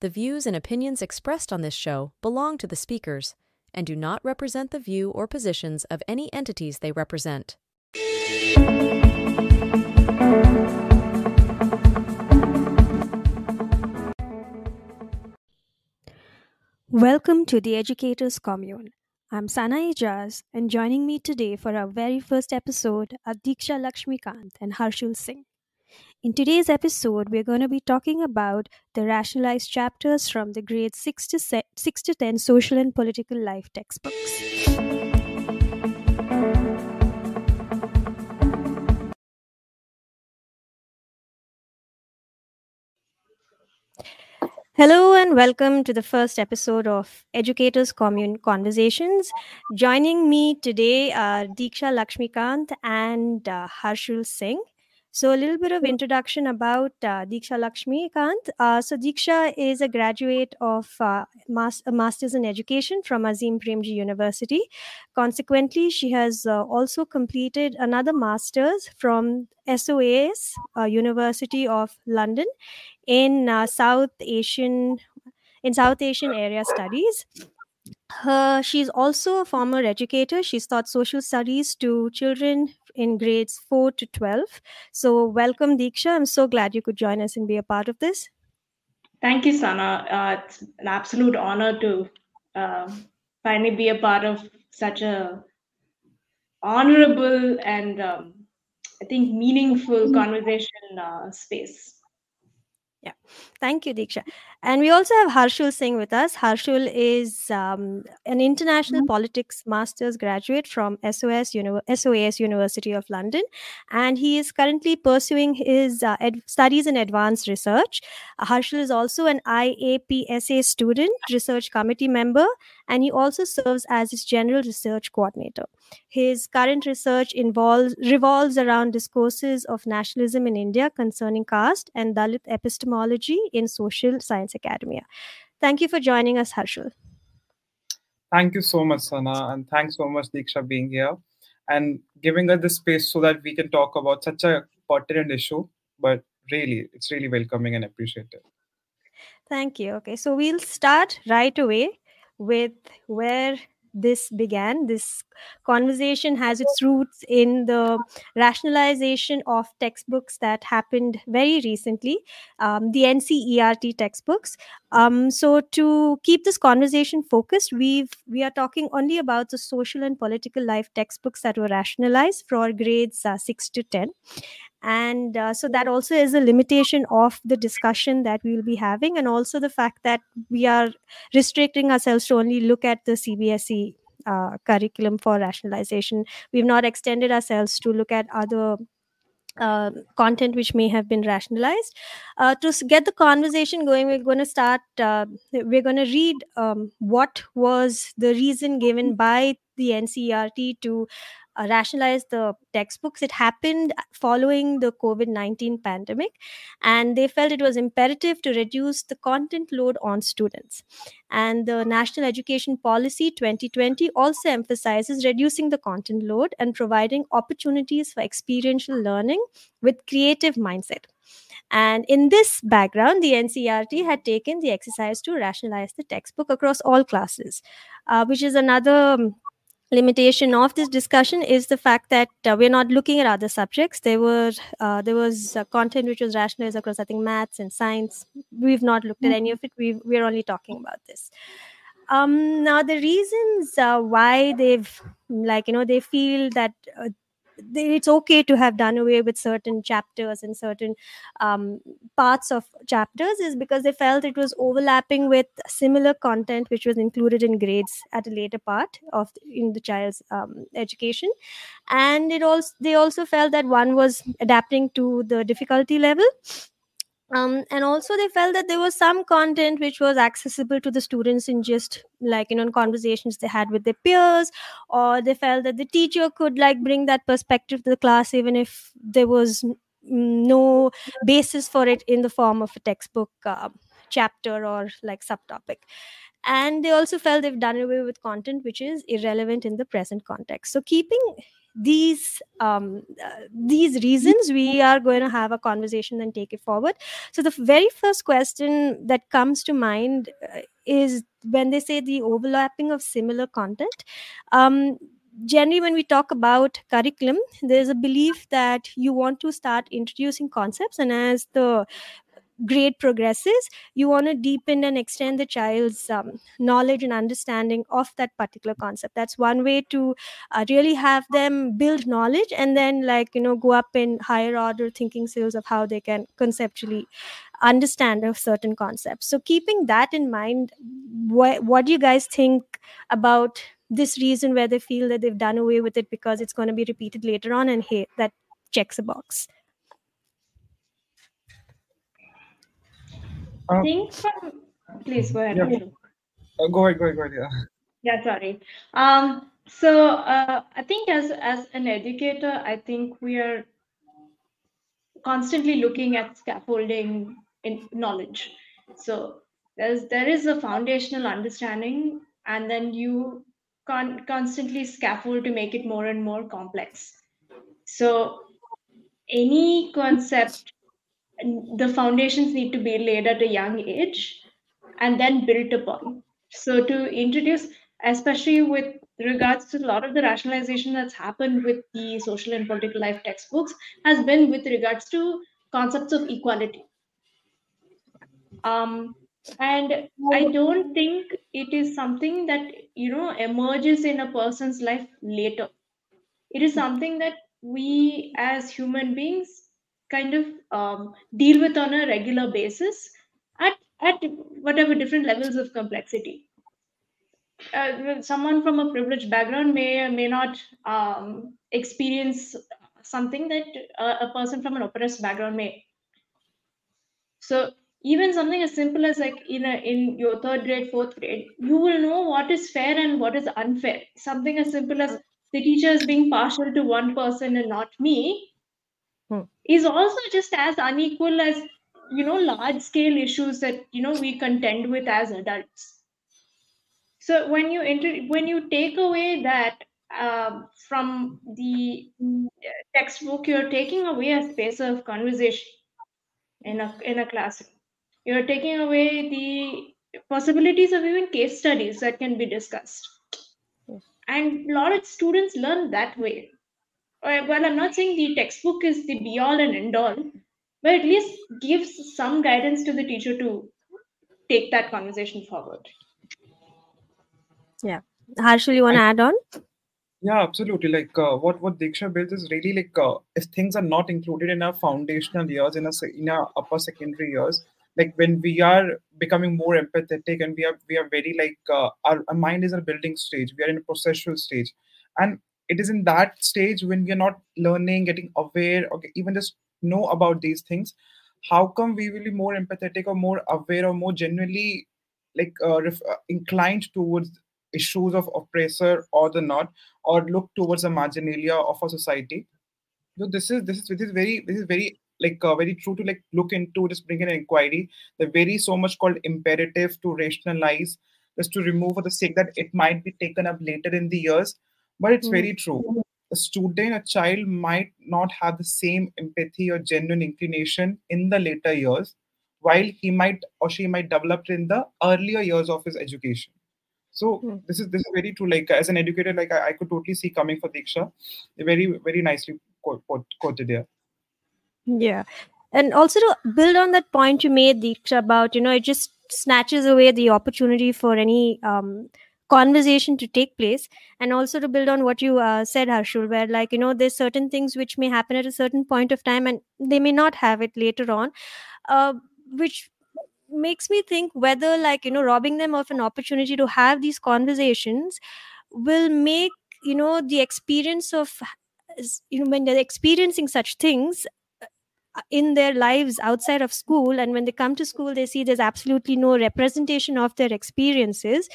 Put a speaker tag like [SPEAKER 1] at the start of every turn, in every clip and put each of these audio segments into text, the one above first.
[SPEAKER 1] The views and opinions expressed on this show belong to the speakers and do not represent the view or positions of any entities they represent.
[SPEAKER 2] Welcome to the Educators Commune. I'm Sana Ijaz, and joining me today for our very first episode are Diksha Laxmikanth and Harshul Singh. In today's episode, we're going to be talking about the rationalized chapters from the grade 6 to, se- 6 to 10 social and political life textbooks. Hello and welcome to the first episode of Educators Commune Conversations. Joining me today are Diksha Laxmikanth and uh, Harshul Singh. So, a little bit of introduction about uh, Diksha Laxmikanth. Uh, so, Diksha is a graduate of uh, mas- a master's in education from Azim Premji University. Consequently, she has uh, also completed another master's from SOAS, uh, University of London, in uh, South Asian in South Asian area studies. Her, she's also a former educator. She's taught social studies to children in grades 4 to 12. So, welcome, Diksha. I'm so glad you could join us and be a part of this.
[SPEAKER 3] Thank you, Sana. Uh, it's an absolute honor to uh, finally be a part of such a honorable and um, I think meaningful conversation uh, space.
[SPEAKER 2] Yeah, thank you, Diksha. And we also have Harshul Singh with us. Harshul is um, an international politics master's graduate from SOS, Uni- SOAS University of London, and he is currently pursuing his uh, ed- studies in advanced research. Uh, Harshul is also an IAPSA student, research committee member, and he also serves as its general research coordinator. His current research involves revolves around discourses of nationalism in India concerning caste and Dalit epistemology in social science academia. Thank you for joining us, Harshul.
[SPEAKER 4] Thank you so much, Sana, and thanks so much, Diksha, being here and giving us the space so that we can talk about such a pertinent issue. But really, it's really welcoming and appreciated.
[SPEAKER 2] Thank you. Okay, so we'll start right away with where this began. This conversation has its roots in the rationalization of textbooks that happened very recently, um, the NCERT textbooks. Um, so to keep this conversation focused, we've we are talking only about the social and political life textbooks that were rationalized for grades uh, six to ten and uh, so that also is a limitation of the discussion that we will be having and also the fact that we are restricting ourselves to only look at the cbse uh, curriculum for rationalization we've not extended ourselves to look at other uh, content which may have been rationalized. Uh, to get the conversation going, we're going to start, uh, we're going to read um, what was the reason given by the NCERT to uh, rationalize the textbooks. It happened following the COVID 19 pandemic, and they felt it was imperative to reduce the content load on students. And the National Education Policy 2020 also emphasizes reducing the content load and providing opportunities for experiential learning with creative mindset. And in this background, the NCERT had taken the exercise to rationalize the textbook across all classes, uh, which is another um, limitation of this discussion is the fact that uh, we're not looking at other subjects. There were uh, there was uh, content which was rationalized across i think maths and science. We've not looked at any of it. We we're only talking about this. Um now the reasons uh, why they've like you know they feel that uh, it's okay to have done away with certain chapters and certain um, parts of chapters is because they felt it was overlapping with similar content which was included in grades at a later part of in the child's um, education. And it also they also felt that one was adapting to the difficulty level um, and also they felt that there was some content which was accessible to the students in just like you know conversations they had with their peers or they felt that the teacher could like bring that perspective to the class even if there was no basis for it in the form of a textbook uh, chapter or like subtopic. And they also felt they've done away with content which is irrelevant in the present context. So keeping these um, uh, these reasons we are going to have a conversation and take it forward. So the very first question that comes to mind uh, is when they say the overlapping of similar content um, generally when we talk about curriculum there's a belief that you want to start introducing concepts and as the grade progresses you want to deepen and extend the child's um, knowledge and understanding of that particular concept. That's one way to uh, really have them build knowledge and then like you know go up in higher order thinking skills of how they can conceptually understand a certain concept. So keeping that in mind what, what do you guys think about this reason where they feel that they've done away with it because it's going to be repeated later on and hey that checks a box
[SPEAKER 3] I think from please go ahead.
[SPEAKER 4] Yeah. Uh, go ahead, go ahead, go ahead. Yeah.
[SPEAKER 3] Yeah, sorry. Um, so uh, I think as as an educator, I think we are constantly looking at scaffolding in knowledge. So there's there is a foundational understanding, and then you con- constantly scaffold to make it more and more complex. So any concept the foundations need to be laid at a young age and then built upon. So to introduce, especially with regards to a lot of the rationalization that's happened with the social and political life textbooks, has been with regards to concepts of equality. Um, and I don't think it is something that you know emerges in a person's life later. It is something that we as human beings kind of um, deal with on a regular basis at at whatever different levels of complexity. Uh, someone from a privileged background may or may not um, experience something that uh, a person from an oppressed background may. So even something as simple as like in a, in your third grade, fourth grade, you will know what is fair and what is unfair. Something as simple as the teacher is being partial to one person and not me
[SPEAKER 2] Hmm.
[SPEAKER 3] is also just as unequal as you know large scale issues that you know we contend with as adults. So when you enter when you take away that uh, from the textbook you're taking away a space of conversation in a in a classroom. You're taking away the possibilities of even case studies that can be discussed. And a lot of students learn that way well, I'm not saying the textbook is the be all and end all, but at least gives some guidance to the teacher to take that conversation forward.
[SPEAKER 2] Yeah. Harshul, you want to add on?
[SPEAKER 4] Yeah, absolutely. Like uh, what what Diksha builds is really like uh, if things are not included in our foundational years, in a in our upper secondary years, like when we are becoming more empathetic and we are we are very like uh, our, our mind is a building stage. We are in a processual stage, and it is in that stage when we are not learning, getting aware, or even just know about these things. How come we will be more empathetic or more aware or more genuinely like uh, ref- uh, inclined towards issues of oppressor or the not or look towards the marginalia of a society so this is this is this is very this is very like uh, very true to like look into just bring an inquiry the very so much called imperative to rationalize just to remove for the sake that it might be taken up later in the years but it's
[SPEAKER 2] Mm.
[SPEAKER 4] very true a student a child might not have the same empathy or genuine inclination in the later years while he might or she might develop in the earlier years of his education so
[SPEAKER 2] Hmm.
[SPEAKER 4] this is this is very true like as an educator like i, I could totally see coming for diksha very very nicely quote, quote, quoted here
[SPEAKER 2] Yeah. And also to build on that point you made, Diksha, about, you know, it just snatches away the opportunity for any um, conversation to take place. And also to build on what you uh, said, Harshul, where, like, you know, there's certain things which may happen at a certain point of time and they may not have it later on, uh, which makes me think whether, like, you know, robbing them of an opportunity to have these conversations will make, you know, the experience of, you know, when they're experiencing such things, in their lives outside of school and when they come to school they see there's absolutely no representation of their experiences.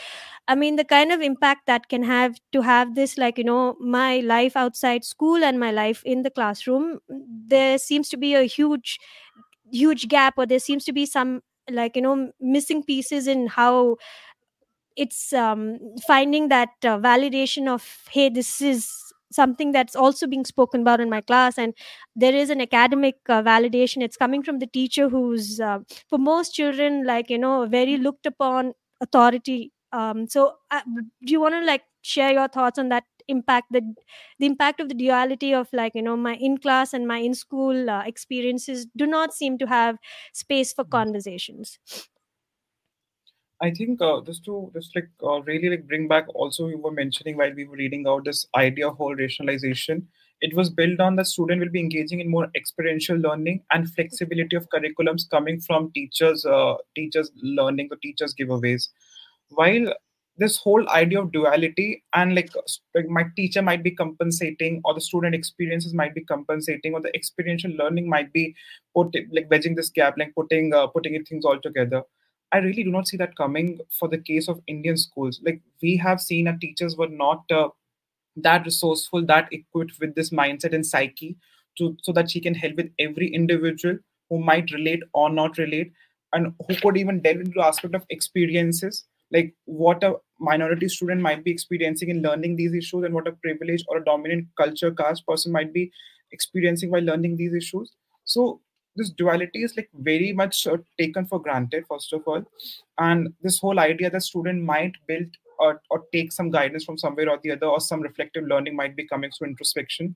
[SPEAKER 2] I mean the kind of impact that can have to have this like you know my life outside school and my life in the classroom there seems to be a huge huge gap or there seems to be some like you know missing pieces in how it's um, finding that uh, validation of hey this is something that's also being spoken about in my class and there is an academic uh, validation. It's coming from the teacher who's uh, for most children like you know very looked upon authority. Um, so uh, do you want to like share your thoughts on that impact the the impact of the duality of like you know my in class and my in school uh, experiences do not seem to have space for conversations
[SPEAKER 4] I think uh, just to just like uh, really like bring back also you were mentioning while we were reading out this idea of whole rationalization. It was built on the student will be engaging in more experiential learning and flexibility of curriculums coming from teachers, uh, teachers learning the teachers giveaways. While this whole idea of duality and like, like my teacher might be compensating or the student experiences might be compensating or the experiential learning might be put like wedging this gap like putting uh, putting things all together I really do not see that coming for the case of Indian schools. Like we have seen our teachers were not uh, that resourceful, that equipped with this mindset and psyche to so that she can help with every individual who might relate or not relate, and who could even delve into aspect of experiences, like what a minority student might be experiencing in learning these issues, and what a privileged or a dominant culture caste person might be experiencing while learning these issues. So this duality is like very much uh, taken for granted first of all. And this whole idea that student might build or, or take some guidance from somewhere or the other or some reflective learning might be coming through introspection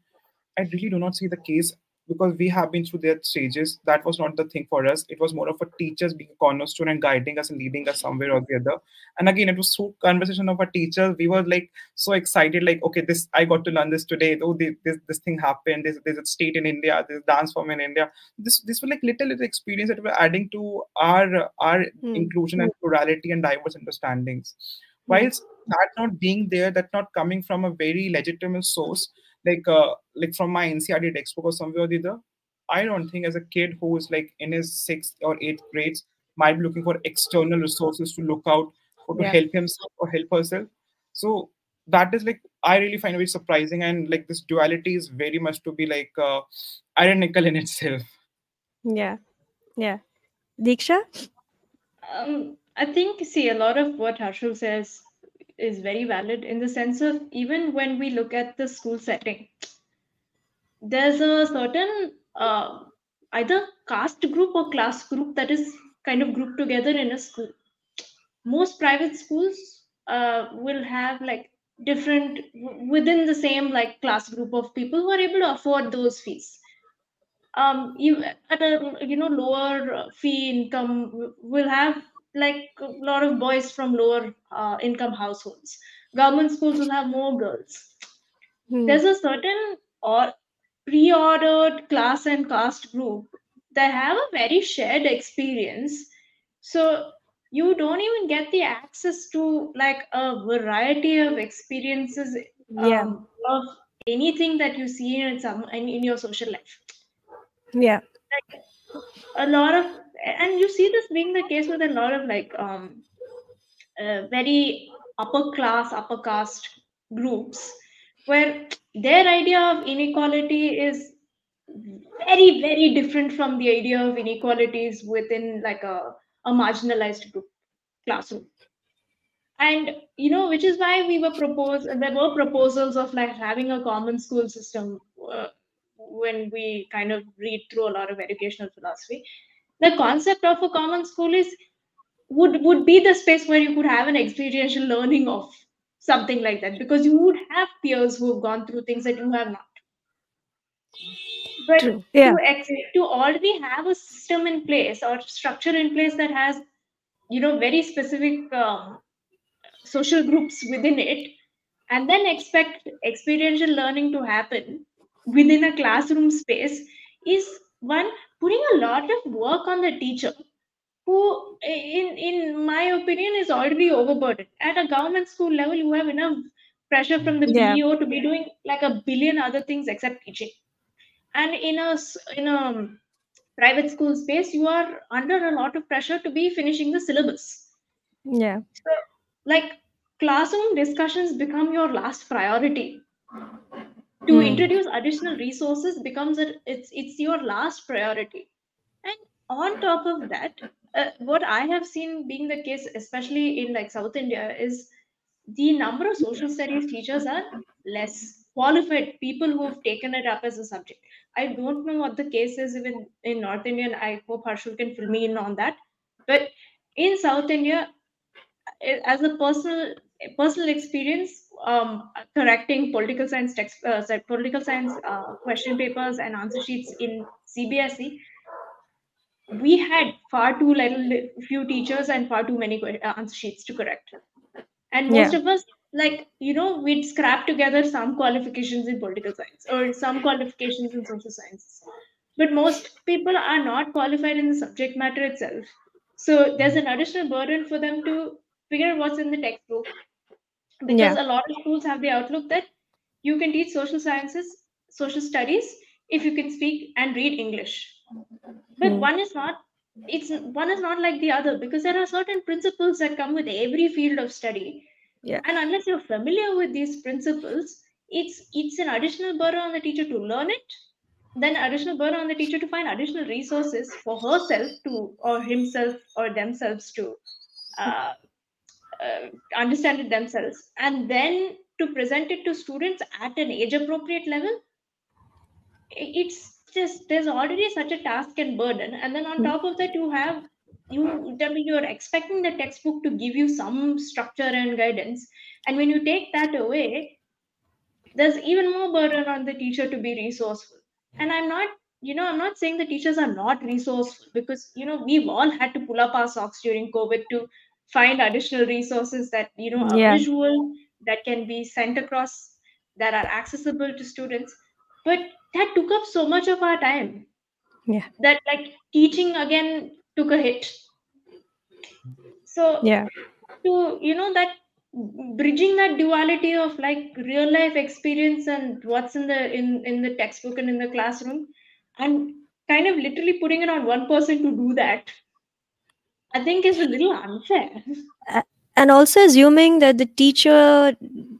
[SPEAKER 4] i really do not see the case because we have been through their stages. That was not the thing for us. It was more of a teachers being a cornerstone and guiding us and leading us somewhere or the other. And again, it was so conversation of a teacher. We were like so excited, like, okay, this I got to learn this today. Oh, this this, this thing happened. There's, there's a state in India. There's dance form in India. This this was like little little experience that we're adding to our our hmm. inclusion and plurality and diverse understandings. Whilst that not being there, that not coming from a very legitimate source, like uh, like from my NCERT textbook or somewhere or the other. I don't think as a kid who is like in his sixth or eighth grades might be looking for external resources to look out or to yeah. help himself or help herself. So that is like I really find it very surprising and like this duality is very much to be like uh, ironical in itself.
[SPEAKER 2] Yeah, yeah. Diksha.
[SPEAKER 3] Um, I think see a lot of what Harshul says is very valid in the sense of even when we look at the school setting, there's a certain uh, either caste group or class group that is kind of grouped together in a school. Most private schools uh, will have like different within the same like class group of people who are able to afford those fees um you at a you know lower fee income will have like a lot of boys from lower uh, income households. Government schools will have more girls. Hmm. There's a certain or pre-ordered class and caste group that have a very shared experience. So you don't even get the access to like a variety of experiences
[SPEAKER 2] yeah.
[SPEAKER 3] um, of anything that you see in some in, in your social life.
[SPEAKER 2] Yeah.
[SPEAKER 3] Like a lot of and you see this being the case with a lot of like um, uh, very upper class upper caste groups where their idea of inequality is very very different from the idea of inequalities within like a, a marginalized group classroom. And you know which is why we were proposed there were proposals of like having a common school system uh, when we kind of read through a lot of educational philosophy the concept of a common school is would would be the space where you could have an experiential learning of something like that because you would have peers who have gone through things that you have not but
[SPEAKER 2] yeah.
[SPEAKER 3] to, to already have a system in place or structure in place that has you know very specific um, social groups within it and then expect experiential learning to happen within a classroom space is one putting a lot of work on the teacher who in in my opinion is already overburdened. At a government school level you have enough pressure from the yeah. BEO to be doing like a billion other things except teaching. And in a in a private school space you are under a lot of pressure to be finishing the syllabus.
[SPEAKER 2] Yeah.
[SPEAKER 3] So like classroom discussions become your last priority to mm. introduce additional resources becomes a, it's it's your last priority and on top of that uh, what i have seen being the case especially in like south india is the number of social studies teachers are less qualified people who've taken it up as a subject. I don't know what the case is even in North India, and I hope Harshul can fill me in on that. But in South India, as a personal personal experience, um, correcting political science text, uh, political science uh, question papers and answer sheets in CBSE, we had far too little few teachers and far too many uh, answer sheets to correct. And most yeah. of us like you know we'd scrap together some qualifications in political science or some qualifications in social sciences. But most people are not qualified in the subject matter itself. So there's an additional burden for them to figure out what's in the textbook because yeah. a lot of schools have the outlook that you can teach social sciences social studies if you can speak and read english but mm. one is not it's one is not like the other because there are certain principles that come with every field of study
[SPEAKER 2] yeah
[SPEAKER 3] and unless you're familiar with these principles it's it's an additional burden on the teacher to learn it then additional burden on the teacher to find additional resources for herself to or himself or themselves to uh, uh, understand it themselves. And then to present it to students at an age appropriate level it's just there's already such a task and burden. And then on top of that you have you tell me you're expecting the textbook to give you some structure and guidance. And when you take that away there's even more burden on the teacher to be resourceful. And i'm not you know i'm not saying the teachers are not resourceful because you know we've all had to pull up our socks during covid to find additional resources that you know are yeah. visual that can be sent across that are accessible to students. But that took up so much of our time.
[SPEAKER 2] Yeah.
[SPEAKER 3] That like teaching again took a hit. So
[SPEAKER 2] yeah.
[SPEAKER 3] to you know that bridging that duality of like real life experience and what's in the in in the textbook and in the classroom and kind of literally putting it on one person to do that i think is a little unfair.
[SPEAKER 2] And also assuming that the teacher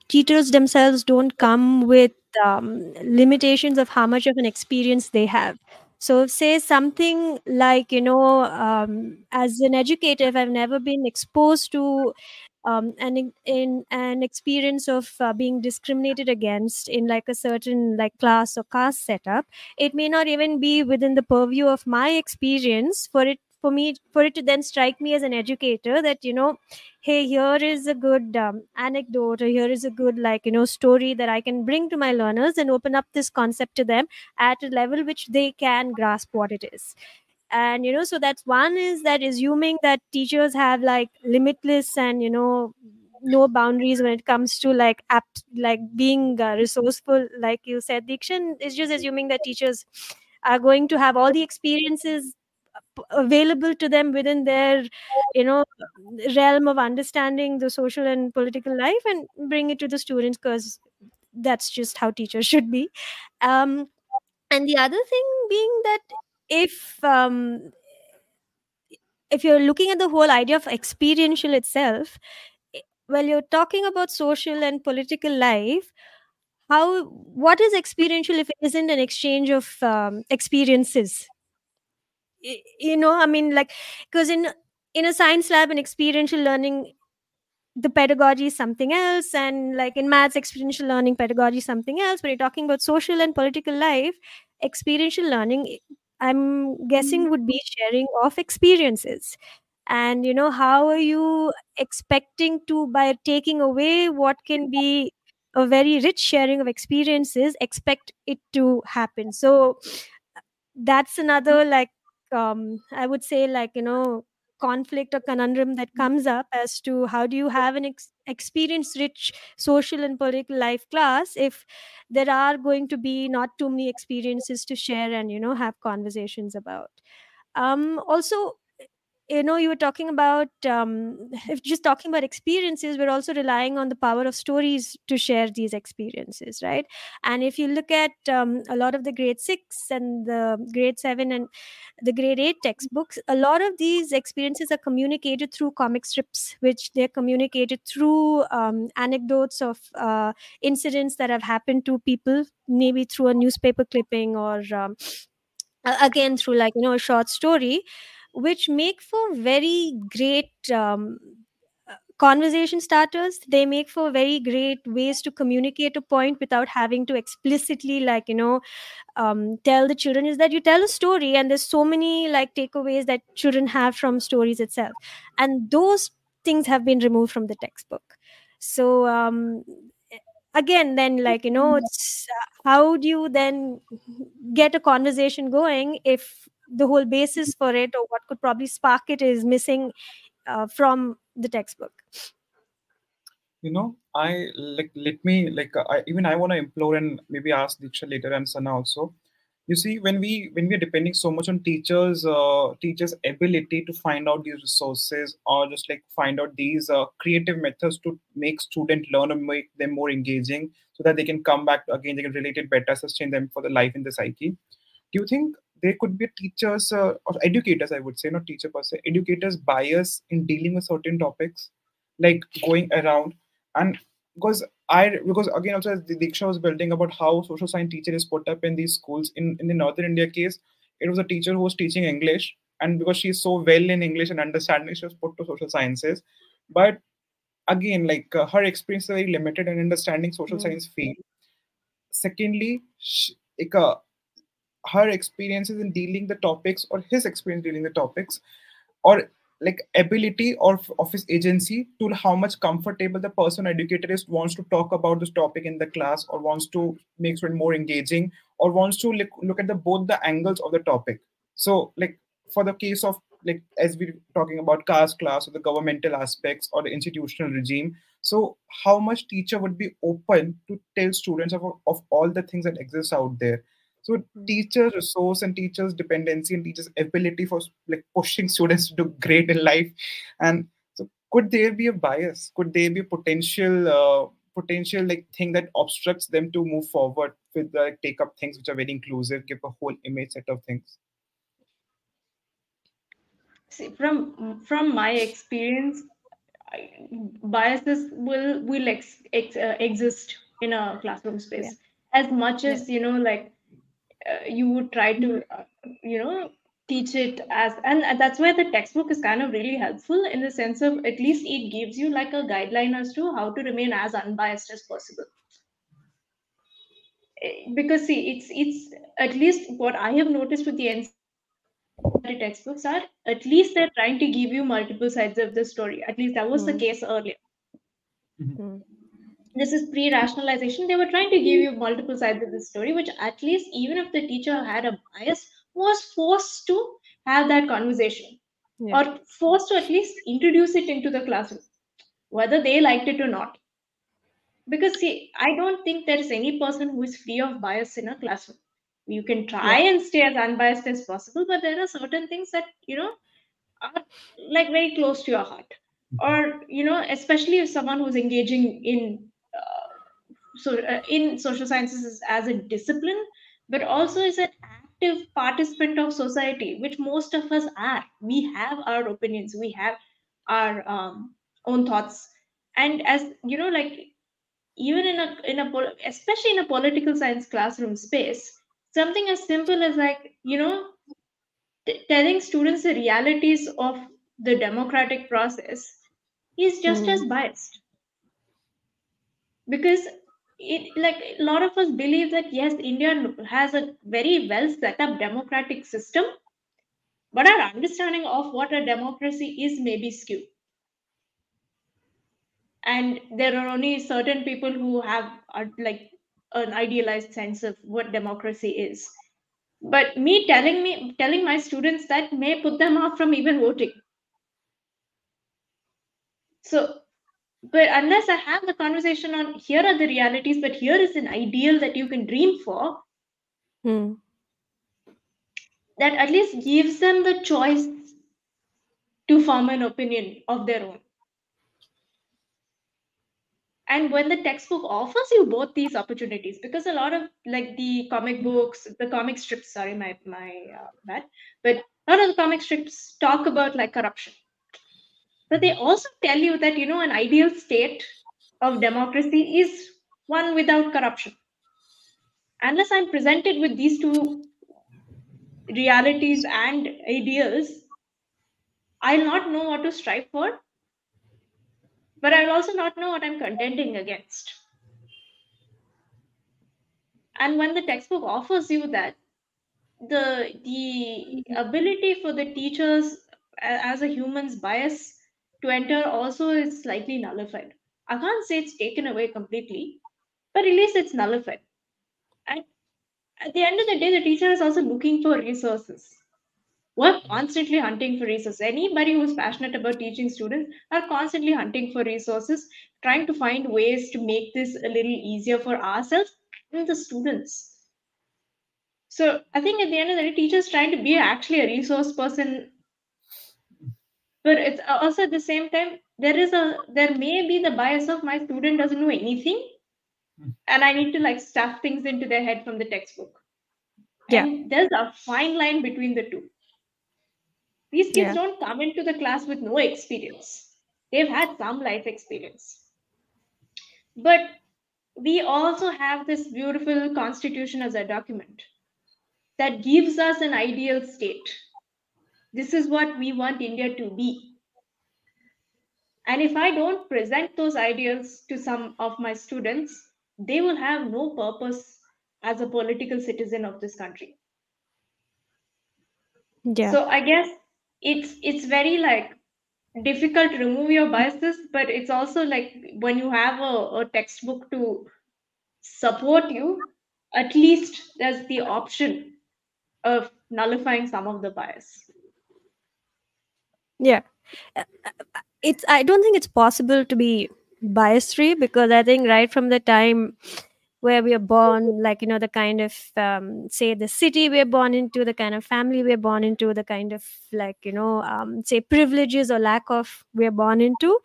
[SPEAKER 2] teachers themselves don't come with um, limitations of how much of an experience they have. So say something like you know um, as an educator i've never been exposed to um, an in an experience of uh, being discriminated against in like a certain like class or caste setup it may not even be within the purview of my experience for it for me for it to then strike me as an educator that you know hey here is a good um, anecdote or here is a good like you know story that i can bring to my learners and open up this concept to them at a level which they can grasp what it is. And you know so that's one is that assuming that teachers have like limitless and you know no boundaries when it comes to like app like being uh, resourceful like you said dikshan is just assuming that teachers are going to have all the experiences available to them within their you know realm of understanding the social and political life and bring it to the students because that's just how teachers should be. Um, and the other thing being that if um, if you're looking at the whole idea of experiential itself well you're talking about social and political life how what is experiential if it isn't an exchange of um, experiences you know i mean like because in in a science lab and experiential learning the pedagogy is something else and like in maths experiential learning pedagogy is something else when you're talking about social and political life experiential learning eh, i'm guessing would be mm. sharing of experiences. And you know how are you expecting to by taking away what can be a very rich sharing of experiences expect it to happen? So that's another like um, I would say like you know conflict or conundrum that mm. comes up as to how do you have an ex- experience rich social and political life class if there are going to be not too many experiences to share and you know have conversations about um also you know you were talking about um, if just talking about experiences we're also relying on the power of stories to share these experiences right? And if you look at um, a lot of the grade 6 and the grade 7 and the grade 8 textbooks a lot of these experiences are communicated through comic strips which they're communicated through um, anecdotes of uh, incidents that have happened to people maybe through a newspaper clipping or um, again through like you know a short story which make for very great um, conversation starters. They make for very great ways to communicate a point without having to explicitly like you know um, tell the children. Is that you tell a story and there's so many like takeaways that children have from stories itself. And those things have been removed from the textbook. So um, again then like you know it's uh, how do you then get a conversation going if the whole basis for it or what could probably spark it is missing uh, from the textbook.
[SPEAKER 4] You know i like let me like I, even i want to implore and maybe ask diksha later and sana also. You see when we when we are depending so much on teachers uh, teachers ability to find out these resources or just like find out these uh, creative methods to make student learn and make them more engaging so that they can come back again they can relate it better sustain them for the life in the psyche. Do you think there could be teachers uh, or educators i would say not teacher per se educators bias in dealing with certain topics like going around and because I because again also as Diksha was building about how social science teacher is put up in these schools in in the northern India case, it was a teacher who was teaching English, and because she's so well in English and understanding, she was put to social sciences. But again, like uh, her experience is very limited in understanding social mm. science field. Secondly, she, like, uh, her experiences in dealing the topics or his experience dealing the topics or like ability or of his agency to how much comfortable the person educator is wants to talk about this topic in the class or wants to make it more engaging or wants to look, look at the both the angles of the topic. So like for the case of like as we're talking about caste class or the governmental aspects or the institutional regime so how much teacher would be open to tell students of, of all the things that exist out there so hmm. teacher resource and teachers dependency and teachers ability for like pushing students to do great in life and so could there be a bias could there be a potential uh, potential like thing that obstructs them to move forward with the like, take up things which are very inclusive give a whole image set of things
[SPEAKER 3] see from from my experience biases will will ex, ex, uh, exist in a classroom space yeah. as much as yeah. you know like uh, you would try to uh, you know teach it as and that's where the textbook is kind of really helpful in the sense of at least it gives you like a guideline as to how to remain as unbiased as possible. Eh, because see it's it's at least what i have noticed with the NCERT textbooks are at least they're trying to give you multiple sides of the story. At least that was mm-hmm. the case earlier. Mm-hmm this is pre-rationalization they were trying to give you multiple sides of the story which at least even if the teacher had a bias was forced to have that conversation yeah. or forced to at least introduce it into the classroom whether they liked it or not because see i don't think there is any person who is free of bias in a classroom you can try yeah. and stay as unbiased as possible but there are certain things that you know are like very close to your heart mm-hmm. or you know especially if someone who's engaging in so uh, in social sciences as a discipline but also as an active participant of society which most of us are. We have our opinions we have our um, own thoughts. And as you know like even in a in a especially in a political science classroom space something as simple as like you know t- telling students the realities of the democratic process is just mm. as biased. Because it like a lot of us believe that yes india has a very well set up democratic system but our understanding of what a democracy is may be skewed. And there are only certain people who have are like an idealized sense of what democracy is. But me telling me telling my students that may put them off from even voting. So but unless I have the conversation on here are the realities, but here is an ideal that you can dream for,
[SPEAKER 2] hmm.
[SPEAKER 3] that at least gives them the choice to form an opinion of their own. And when the textbook offers you both these opportunities, because a lot of like the comic books, the comic strips, sorry, my my uh, bad, but a lot of the comic strips talk about like corruption but they also tell you that, you know, an ideal state of democracy is one without corruption. Unless I'm presented with these two realities and ideals, I'll not know what to strive for. but I'll also not know what I'm contending against. And when the textbook offers you that, the the ability for the teachers as a human's bias to enter also is slightly nullified. I can't say it's taken away completely, but at least it's nullified. And at the end of the day, the teacher is also looking for resources. We're constantly hunting for resources. Anybody who's passionate about teaching students are constantly hunting for resources, trying to find ways to make this a little easier for ourselves and the students. So I think at the end of the day, teachers trying to be actually a resource person but it's also at the same time there is a there may be the bias of my student doesn't know anything
[SPEAKER 4] Hmm.
[SPEAKER 3] and i need to like stuff things into their head from the textbook
[SPEAKER 2] Yeah.
[SPEAKER 3] and there's a fine line between the two these kids
[SPEAKER 2] Yeah.
[SPEAKER 3] don't come into the class with no experience they've had some life experience but we also have this beautiful constitution as a document that gives us an ideal state this is what we want India to be. And if I don't present those ideals to some of my students, they will have no purpose as a political citizen of this country.
[SPEAKER 2] Yeah.
[SPEAKER 3] So I guess it's it's very like difficult to remove your biases, but it's also like when you have a, a textbook to support you, at least there's the option of nullifying some of the bias.
[SPEAKER 2] Yeah. Uh, uh, it's i don't think it's possible to be bias free because i think right from the time where we are born like you know the kind of um, say the city we're born into the kind of family we're born into the kind of like you know um, say privileges or lack of we're born into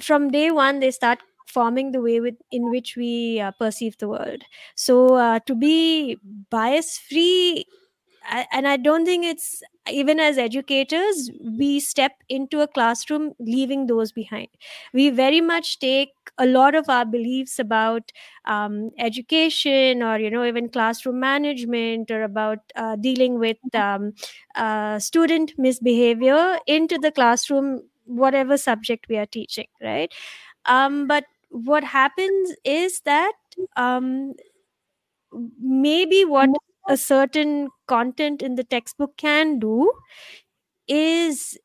[SPEAKER 2] from day one they start forming the way with in which we uh, perceive the world. So uh, to be bias free and i don't think it's even as educators we step into a classroom leaving those behind. We very much take a lot of our beliefs about um, education or you know even classroom management or about uh, dealing with um, uh, student misbehavior into the classroom whatever subject we are teaching right? Um, but what happens is that um, maybe what a certain content in the textbook can do is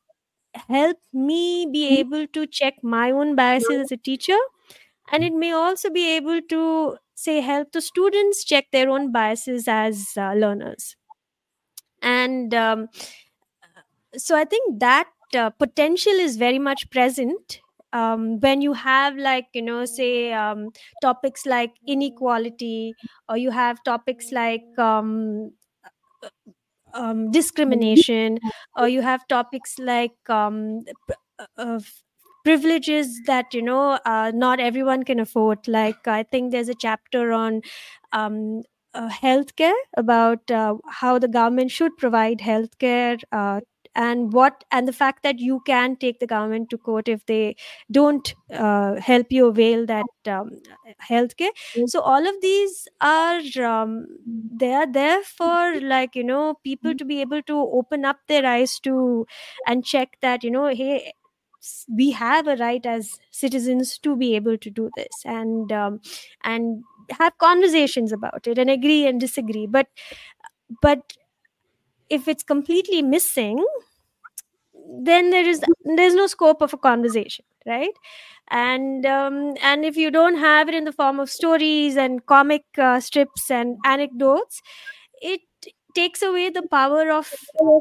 [SPEAKER 2] help me be able to check my own biases as a teacher. And it may also be able to say help the students check their own biases as uh, learners. And um, so i think that uh, potential is very much present um, when you have like you know say um, topics like inequality or you have topics like um, um, discrimination or you have topics like um, of privileges that you know uh, not everyone can afford. Like i think there's a chapter on um, uh, healthcare about uh, how the government should provide healthcare uh, and what and the fact that you can take the government to court if they don't uh, help you avail that um, healthcare. So all of these are um, they are there for like you know people to be able to open up their eyes to and check that you know hey we have a right as citizens to be able to do this and um, and have conversations about it and agree and disagree. But but if it's completely missing then there is there's no scope of a conversation right? And um, and if you don't have it in the form of stories and comic uh, strips and anecdotes it takes away the power of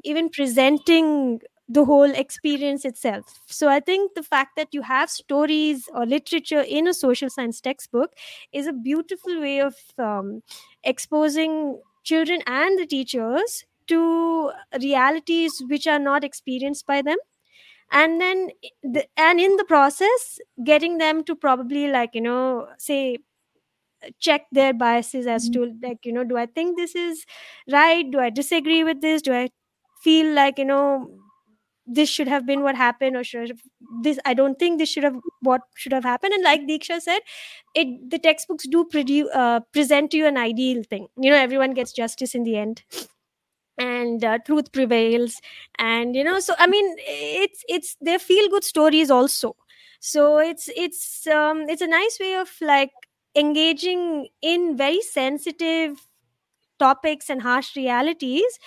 [SPEAKER 2] even presenting the whole experience itself. So i think the fact that you have stories or literature in a social science textbook is a beautiful way of um, exposing children and the teachers to realities which are not experienced by them. And then the, and in the process getting them to probably like you know say check their biases as to like you know do i think this is right? Do i disagree with this? Do i feel like you know this should have been what happened or should have, this i don't think this should have what should have happened? And like diksha said it the textbooks do produce uh, present to you an ideal thing. You know everyone gets justice in the end and uh, truth prevails. And you know so i mean it's it's their feel good stories also. So it's it's um, it's a nice way of like engaging in very sensitive topics and harsh realities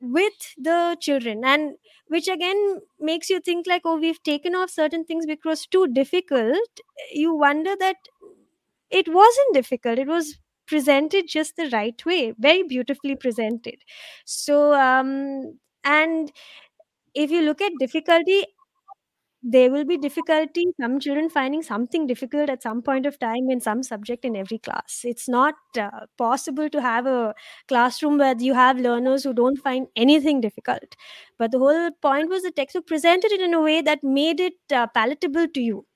[SPEAKER 2] with the children. And which again makes you think like oh we've taken off certain things because too difficult. You wonder that it wasn't difficult. It was presented just the right way very beautifully presented. So um and if you look at difficulty there will be difficulty. Some children finding something difficult at some point of time in some subject in every class. It's not uh, possible to have a classroom where you have learners who don't find anything difficult. But the whole point was the textbook presented it in a way that made it uh, palatable to you.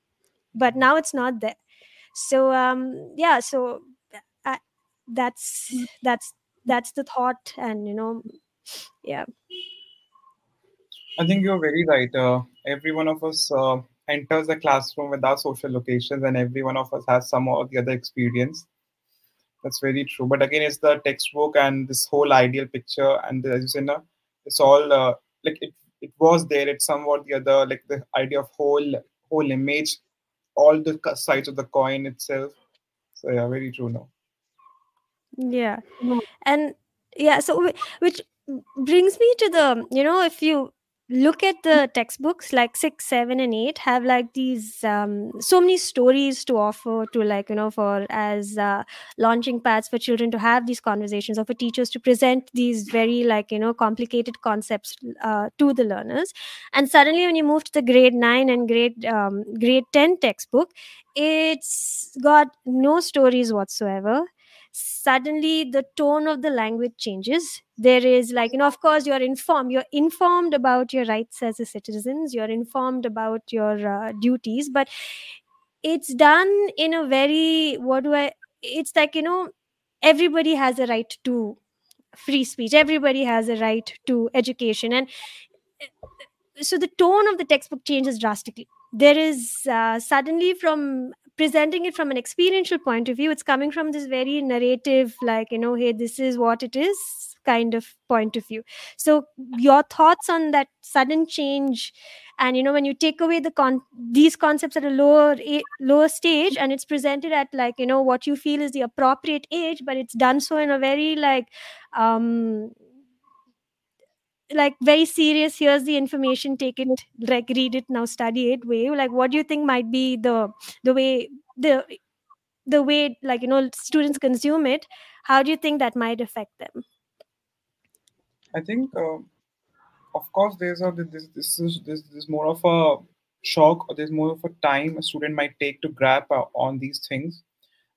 [SPEAKER 2] But now it's not there. So um yeah so that's that's that's the thought and you know yeah
[SPEAKER 4] I think you're very right. Uh, every one of us uh, enters the classroom with our social locations, and every one of us has some or the other experience. That's very true. But again, it's the textbook and this whole ideal picture, and as you said, it's all uh, like it. It was there. It's somewhat the other, like the idea of whole whole image, all the co- sides of the coin itself. So yeah, very true. Now,
[SPEAKER 2] yeah. And yeah so which brings me to the you know if you look at the textbooks like six seven and eight have like these um, so many stories to offer to like you know for as uh, launching pads for children to have these conversations or for teachers to present these very like you know complicated concepts uh, to the learners. And suddenly when you move to the grade 9 and grade um, grade 10 textbook it's got no stories whatsoever suddenly the tone of the language changes. There is like you know of course you're informed you're informed about your rights as a citizens you're informed about your uh, duties but it's done in a very what do i it's like you know everybody has a right to free speech everybody has a right to education and so the tone of the textbook changes drastically. There is uh, suddenly from presenting it from an experiential point of view it's coming from this very narrative like you know hey this is what it is kind of point of view. So your thoughts on that sudden change and you know when you take away the con these concepts at a lower a- lower stage and it's presented at like you know what you feel is the appropriate age but it's done so in a very like um like very serious here's the information take it like read it now study it way like what do you think might be the the way the the way like you know students consume it? How do you think that might affect them?
[SPEAKER 4] I think, uh, of course, there's a this this is this, this is more of a shock or there's more of a time a student might take to grab uh, on these things.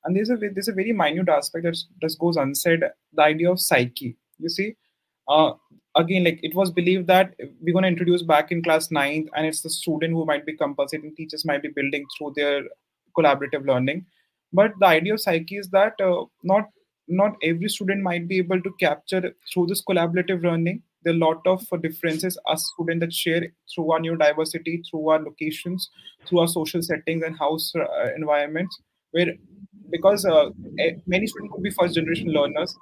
[SPEAKER 4] And there's a ve- there's a very minute aspect that just goes unsaid the idea of psyche. You see uh, again like it was believed that we're going to introduce back in class ninth, and it's the student who might be compensating teachers might be building through their collaborative learning. But the idea of psyche is that uh, not not every student might be able to capture through this collaborative learning there are a lot of uh, differences us students that share through our new diversity through our locations through our social settings and house uh, environments where because uh, many students could be first generation learners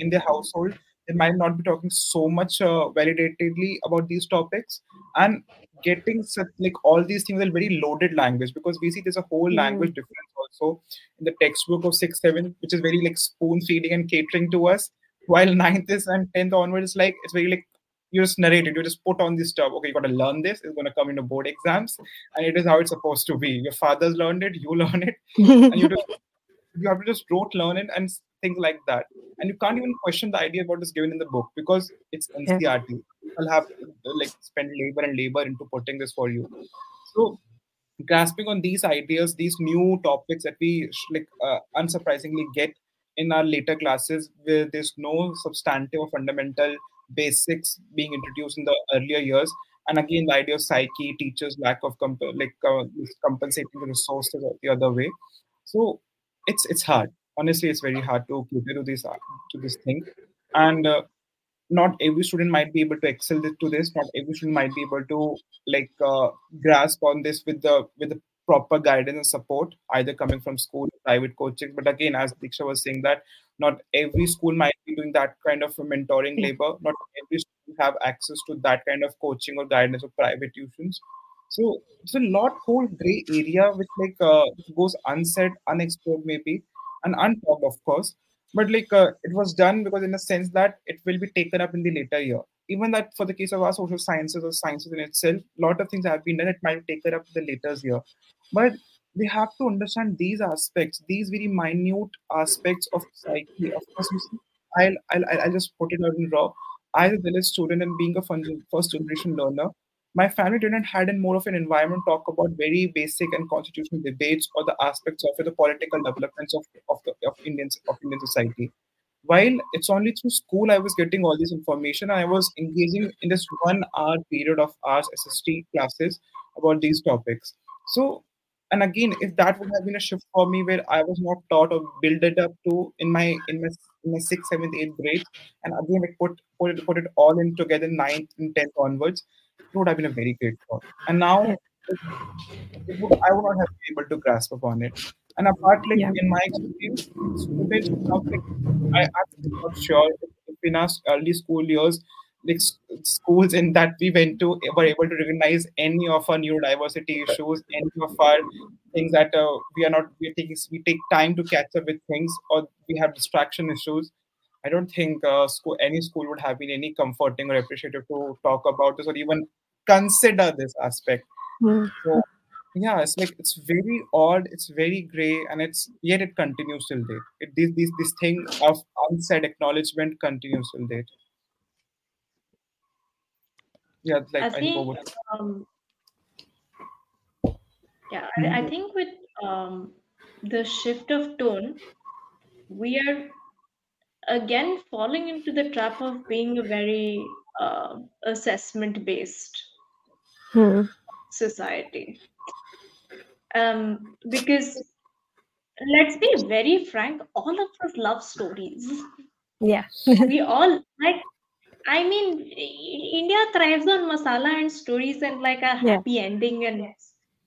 [SPEAKER 4] in their household they might not be talking so much uh, validatedly about these topics. And getting such like all these things are very loaded language because we see there's a whole language
[SPEAKER 2] Mm.
[SPEAKER 4] difference also in the textbook of six seven which is very like spoon feeding and catering to us while ninth is and tenth onwards like it's very like you just narrate it you just put on this stuff. Okay you got to learn this. It's going to come in into board exams and it is how it's supposed to be. Your father's learned it you learn it. And you just you have to just rote learn it and things like that. And you can't even question the idea of what is given in the book because it's
[SPEAKER 2] Yeah.
[SPEAKER 4] NCERT. I'll have like spend labor and labor into putting this for you. So grasping on these ideas, these new topics that we like uh, unsurprisingly get in our later classes, where there's no substantive or fundamental basics being introduced in the earlier years. And again, the idea of psyche, teachers' lack of comp- like uh, compensating the resources the other way. So it's it's hard. Honestly, it's very hard to cater to this uh, to this thing, and uh, not every student might be able to excel to this. Not every student might be able to like uh, grasp on this with the with the proper guidance and support, either coming from school, or private coaching. But again, as Diksha was saying, that not every school might be doing that kind of mentoring labor. Not every school have access to that kind of coaching or guidance or private tuitions. So it's a lot whole gray area which like uh, goes unsaid, unexplored maybe, and untalked of course. But like uh, it was done because in a sense that it will be taken up in the later year. Even that for the case of our social sciences or sciences in itself, a lot of things have been done. It might be taken up in the later year, but we have to understand these aspects, these very minute aspects of psyche. Of course, see, I'll, I'll, I'll just put it out in raw. I, as a village student and being a first generation learner, my family didn't had in more of an environment talk about very basic and constitutional debates or the aspects of the political developments of, of the of Indian of Indian society. While it's only through school I was getting all this information, I was engaging in this one hour period of hours SST classes about these topics. So and again if that would have been a shift for me where i was not taught or build it up to in my in my in my sixth seventh eighth grade and again like put put it, put it all in together ninth and tenth onwards it would have been a very great thought and now it would, i would not have been able to grasp upon it and apart like yeah. in my experience students like, I, i'm not sure if in our early school years like schools in that we went to were able to recognize any of our neurodiversity issues, any of our things that uh, we are not we take we take time to catch up with things, or we have distraction issues. I don't think uh, school any school would have been any comforting or appreciative to talk about this or even consider this aspect. Mm. So yeah, it's like it's very odd, it's very gray, and it's yet it continues till date. It, this this this thing of unsaid acknowledgement continues till date yeah like
[SPEAKER 3] I think, um, yeah, I, I mm-hmm. think with um, the shift of tone, we are again falling into the trap of being a very uh, assessment based
[SPEAKER 2] Hmm.
[SPEAKER 3] society. Um, because let's be very frank, all of us love stories.
[SPEAKER 2] Yeah.
[SPEAKER 3] We all like I mean, India thrives on masala and stories and like a happy yeah. ending and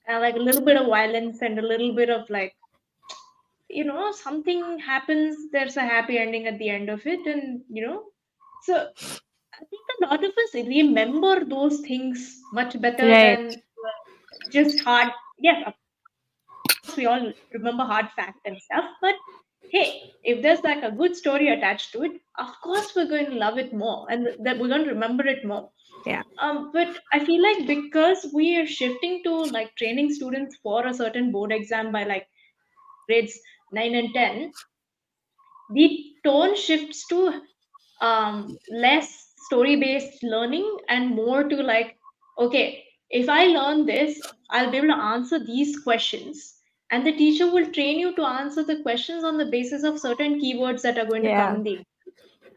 [SPEAKER 3] uh, like a little bit of violence and a little bit of like, you know, something happens, there's a happy ending at the end of it. And, you know, so I think a lot of us remember those things much better right. than just hard. Yes, we all remember hard facts and stuff, but hey, if there's like a good story attached to it, of course we're going to love it more and that we're going to remember it more.
[SPEAKER 2] Yeah.
[SPEAKER 3] Um, but I feel like because we are shifting to like training students for a certain board exam by like grades nine and ten, the tone shifts to um, less story-based learning and more to like, okay, if I learn this, I'll be able to answer these questions. And the teacher will train you to answer the questions on the basis of certain keywords that are going yeah. to come in the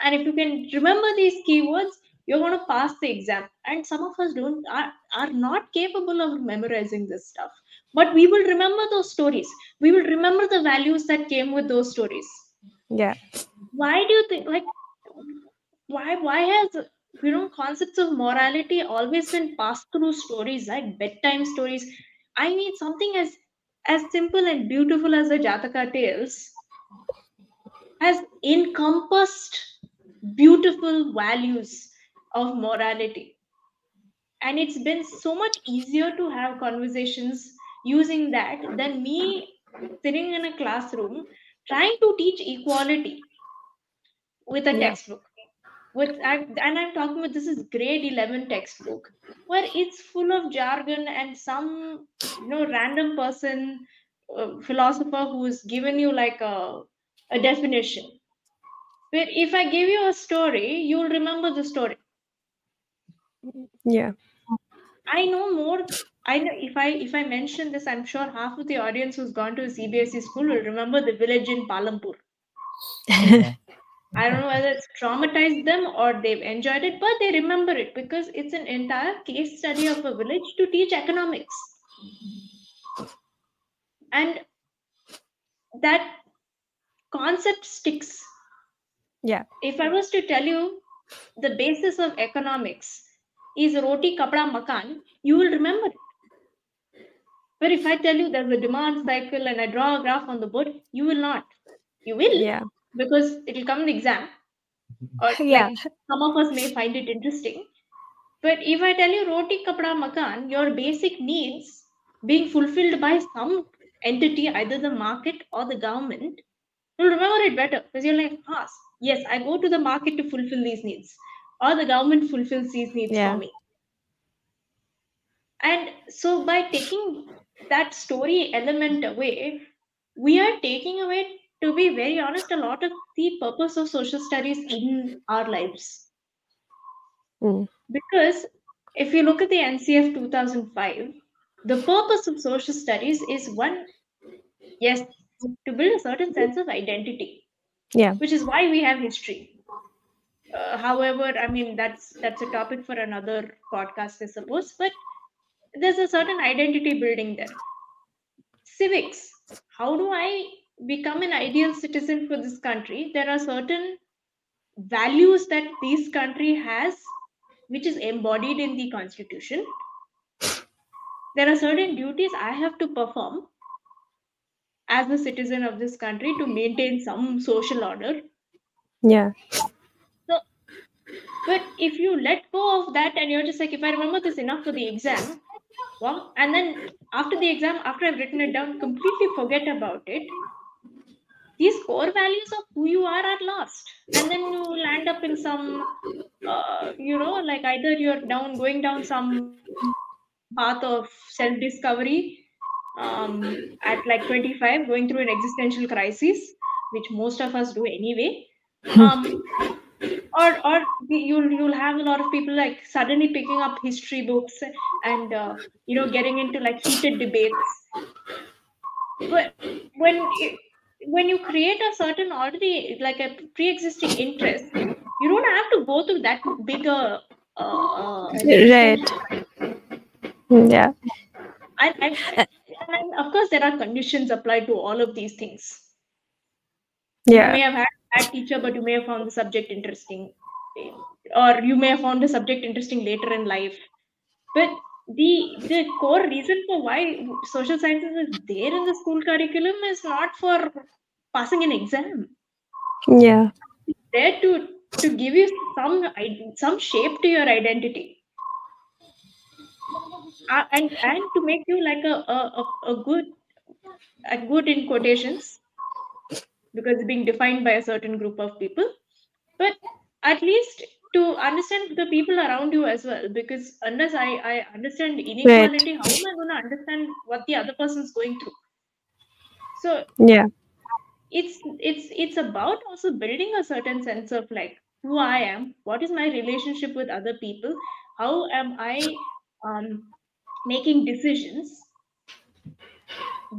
[SPEAKER 3] and if you can remember these keywords you're going to pass the exam. And some of us don't are, are not capable of memorizing this stuff but we will remember those stories. We will remember the values that came with those stories.
[SPEAKER 2] Yeah.
[SPEAKER 3] Why do you think like why why has you know concepts of morality always been passed through stories like bedtime stories? I mean something as as simple and beautiful as the Jataka tales, has encompassed beautiful values of morality. And it's been so much easier to have conversations using that than me sitting in a classroom trying to teach equality with a yeah. textbook. With and i'm talking about this is grade 11 textbook where it's full of jargon and some you know random person uh, philosopher who's given you like a, a definition. But if i give you a story you'll remember the story.
[SPEAKER 2] Yeah.
[SPEAKER 3] I know more i know if i if i mention this i'm sure half of the audience who's gone to a cbse school will remember the village in palampur I don't know whether it's traumatized them or they've enjoyed it, but they remember it because it's an entire case study of a village to teach economics. And that concept sticks.
[SPEAKER 2] Yeah.
[SPEAKER 3] If I was to tell you the basis of economics is roti, kapda, makan, you will remember it. But if I tell you there's a demand cycle and I draw a graph on the board, you will not. You will.
[SPEAKER 2] Yeah
[SPEAKER 3] because it'll come in the exam or yeah like, some of us may find it interesting But if I tell you roti kapda makan, your basic needs being fulfilled by some entity, either the market or the government, you'll remember it better because you're like, ah, yes, I go to the market to fulfill these needs, or the government fulfills these needs
[SPEAKER 2] Yeah.
[SPEAKER 3] for me. And so by taking that story element away, we are taking away, to be very honest, a lot of the purpose of social studies in our lives.
[SPEAKER 2] Mm.
[SPEAKER 3] Because if you look at the NCF 2005, the purpose of social studies is one, yes, to build a certain sense of identity,
[SPEAKER 2] Yeah.
[SPEAKER 3] which is why we have history. Uh, however, I mean that's that's a topic for another podcast, I suppose. But there's a certain identity building there. Civics. How do I become an ideal citizen for this country? There are certain values that this country has, which is embodied in the constitution. There are certain duties I have to perform as a citizen of this country to maintain some social order.
[SPEAKER 2] Yeah.
[SPEAKER 3] so But if you let go of that and you're just like, if I remember this enough for the exam, well, and then after the exam, after I've written it down, completely forget about it. These core values of who you are are lost, and then you land up in some, uh, you know, like either you're down, going down some path of self-discovery um, at like 25, going through an existential crisis, which most of us do anyway. Um, or or you'll you'll have a lot of people like suddenly picking up history books and uh, you know getting into like heated debates but when it, when you create a certain already like a pre-existing interest you don't have to go through that bigger uh, uh,
[SPEAKER 2] Right. Mm, Yeah.
[SPEAKER 3] and, and, and of course there are conditions applied to all of these things you
[SPEAKER 2] Yeah.
[SPEAKER 3] may have had bad teacher, but you may have found the subject interesting, or you may have found the subject interesting later in life. But the the core reason for why social sciences is there in the school curriculum is not for passing an exam.
[SPEAKER 2] Yeah.
[SPEAKER 3] It's there to to give you some some shape to your identity. Uh, and and to make you like a, a, a, good a good in quotations because it's being defined by a certain group of people. But at least to understand the people around you as well because unless i i understand inequality how am i going to understand what the other person's going through? So
[SPEAKER 2] Yeah.
[SPEAKER 3] it's it's it's about also building a certain sense of like who i am what is my relationship with other people how am i um, making decisions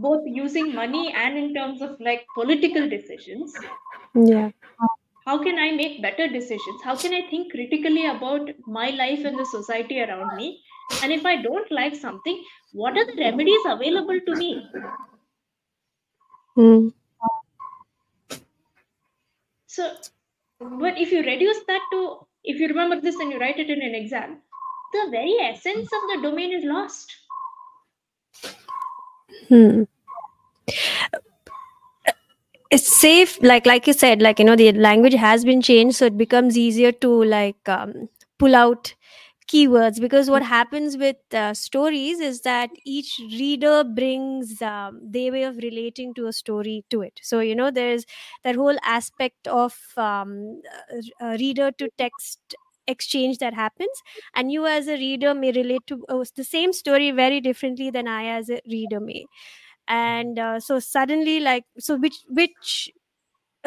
[SPEAKER 3] both using money and in terms of like political decisions.
[SPEAKER 2] Yeah.
[SPEAKER 3] how can i make better decisions? How can i think critically about my life and the society around me? And if i don't like something what are the remedies available to me?
[SPEAKER 2] Mm.
[SPEAKER 3] so but if you reduce that to if you remember this and you write it in an exam the very essence of the domain is lost
[SPEAKER 2] Hmm. It's safe, like like you said, like you know, the language has been changed, so it becomes easier to like um, pull out keywords because what happens with uh, stories is that each reader brings um, their way of relating to a story to it so you know there's that whole aspect of um, reader to text exchange that happens and you as a reader may relate to uh, the same story very differently than i as a reader may. And uh, so suddenly like so which which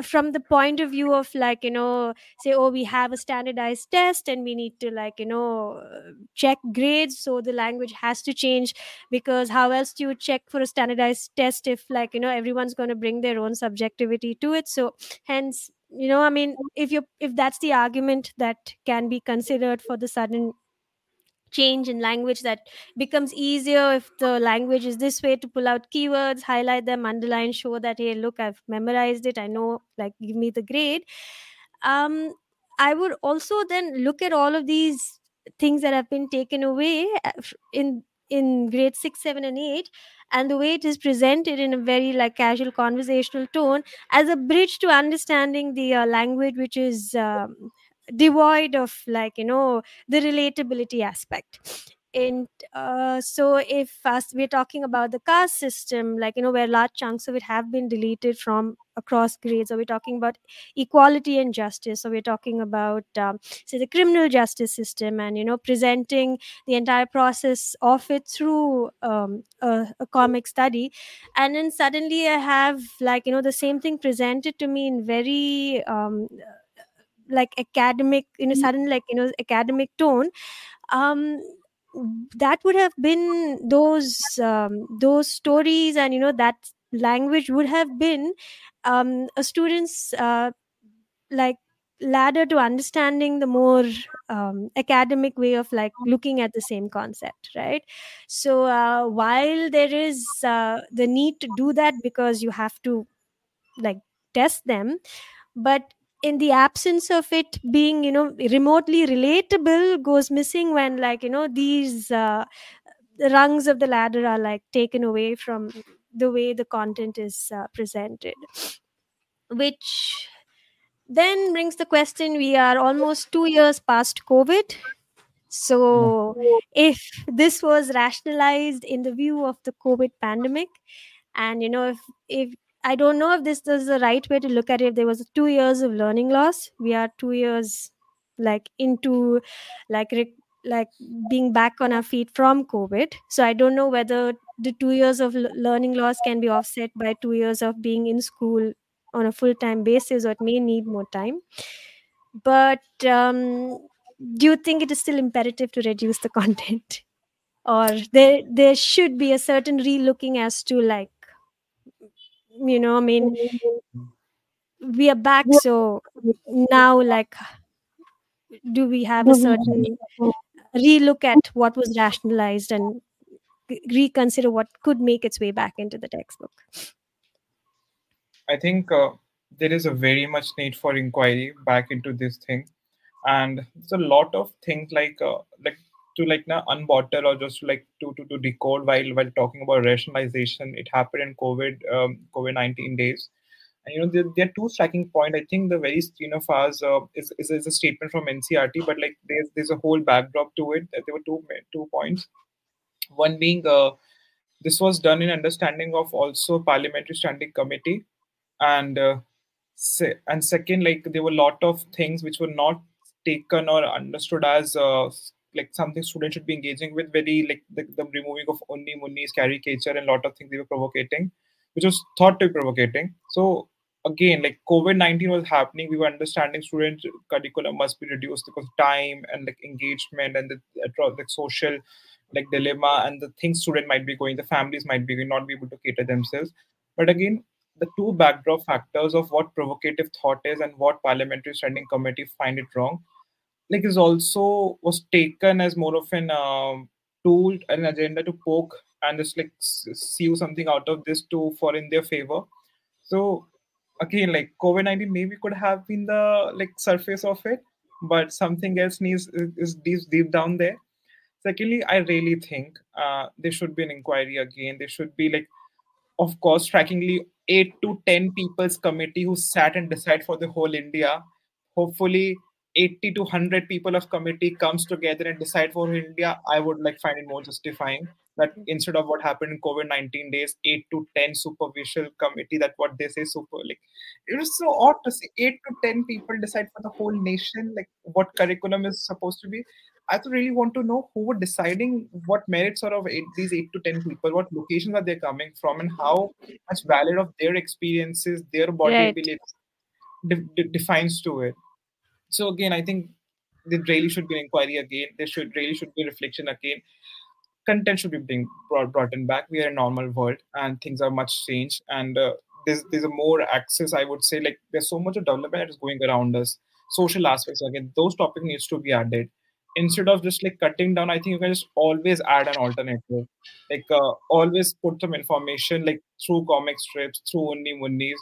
[SPEAKER 2] from the point of view of like you know say oh we have a standardized test and we need to like you know uh, check grades so the language has to change because how else do you check for a standardized test if like you know everyone's going to bring their own subjectivity to it? So hence you know i mean if you if that's the argument that can be considered for the sudden change in language that becomes easier if the language is this way to pull out keywords highlight them underline show that hey look i've memorized it. I know like give me the grade. Um i would also then look at all of these things that have been taken away uh, in in grade 6 7 and 8 and the way it is presented in a very like casual conversational tone as a bridge to understanding the uh, language which is um, devoid of like you know the relatability aspect and uh, so if us we're talking about the caste system like you know where large chunks of it have been deleted from across grades or we're talking about equality and justice so we're talking about um, say the criminal justice system and you know presenting the entire process of it through um, a, a comic study. And then suddenly i have like you know the same thing presented to me in very um, like academic in a sudden like you know academic tone. Um that would have been those um, those stories and you know that language would have been um, a student's uh, like ladder to understanding the more um, academic way of like looking at the same concept right? So uh, while there is uh, the need to do that because you have to like test them but in the absence of it being you know remotely relatable goes missing when like you know these uh, rungs of the ladder are like taken away from the way the content is uh, presented. Which then brings the question we are almost 2 years past covid. So if this was rationalized in the view of the covid pandemic and you know if if I don't know if this is the right way to look at it. If There was two years of learning loss. We are two years like into like like being back on our feet from COVID. So I don't know whether the two years of learning loss can be offset by two years of being in school on a full time basis, or it may need more time. But um, do you think it is still imperative to reduce the content? or there there should be a certain relooking as to like you know i mean we are back so now like do we have a certain relook at what was rationalized and reconsider what could make its way back into the textbook?
[SPEAKER 4] I think uh, there is a very much need for inquiry back into this thing. And there's a lot of things like uh, like to like now unbottle or just like to, to to decode while while talking about rationalization. It happened in covid um, covid-19 days. And you know there, there are two striking point i think the very screen of ours uh, is, is, is a statement from ncert but like there's there's a whole backdrop to it. There were two two points. One being uh, this was done in understanding of also parliamentary standing committee. And uh, se- and second like there were a lot of things which were not taken or understood as uh, like something students should be engaging with very like the, the removing of Unni Munni's caricature and lot of things they were provocating, which was thought to be provocating. So again, like COVID nineteen was happening, we were understanding student curriculum must be reduced because time and like engagement and the like social like dilemma and the things student might be going, the families might be not be able to cater themselves. But again, the two backdrop factors of what provocative thought is and what parliamentary standing committee find it wrong like is also was taken as more of an um, tool an agenda to poke and just like see something out of this to for in their favor. So again like covid-19 maybe could have been the like surface of it but something else needs is deep, deep down there. Secondly i really think uh, there should be an inquiry again. There should be like of course strikingly 8 to 10 people's committee who sat and decide for the whole india. Hopefully 80 to 100 people of committee comes together and decide for India, I would like find it more justifying that mm-hmm. instead of what happened in COVID-19 days, 8 to 10 superficial committee, that what they say super like it is so odd to see 8 to 10 people decide for the whole nation, like what curriculum is supposed to be. I really want to know who were deciding what merits are of eight, these 8 to 10 people, what locations are they coming from, and how much valid of their experiences, their body right. beliefs de- de- defines to it so again i think there really should be an inquiry again. There should really should be reflection again. Content should be being brought, brought in back. We are a normal world and things are much changed. And uh, there's there's a more access i would say like there's so much of development that is going around us. Social aspects again those topics needs to be added. Instead of just like cutting down i think you can just always add an alternative like uh, always put some information like through comic strips through Unni Munnis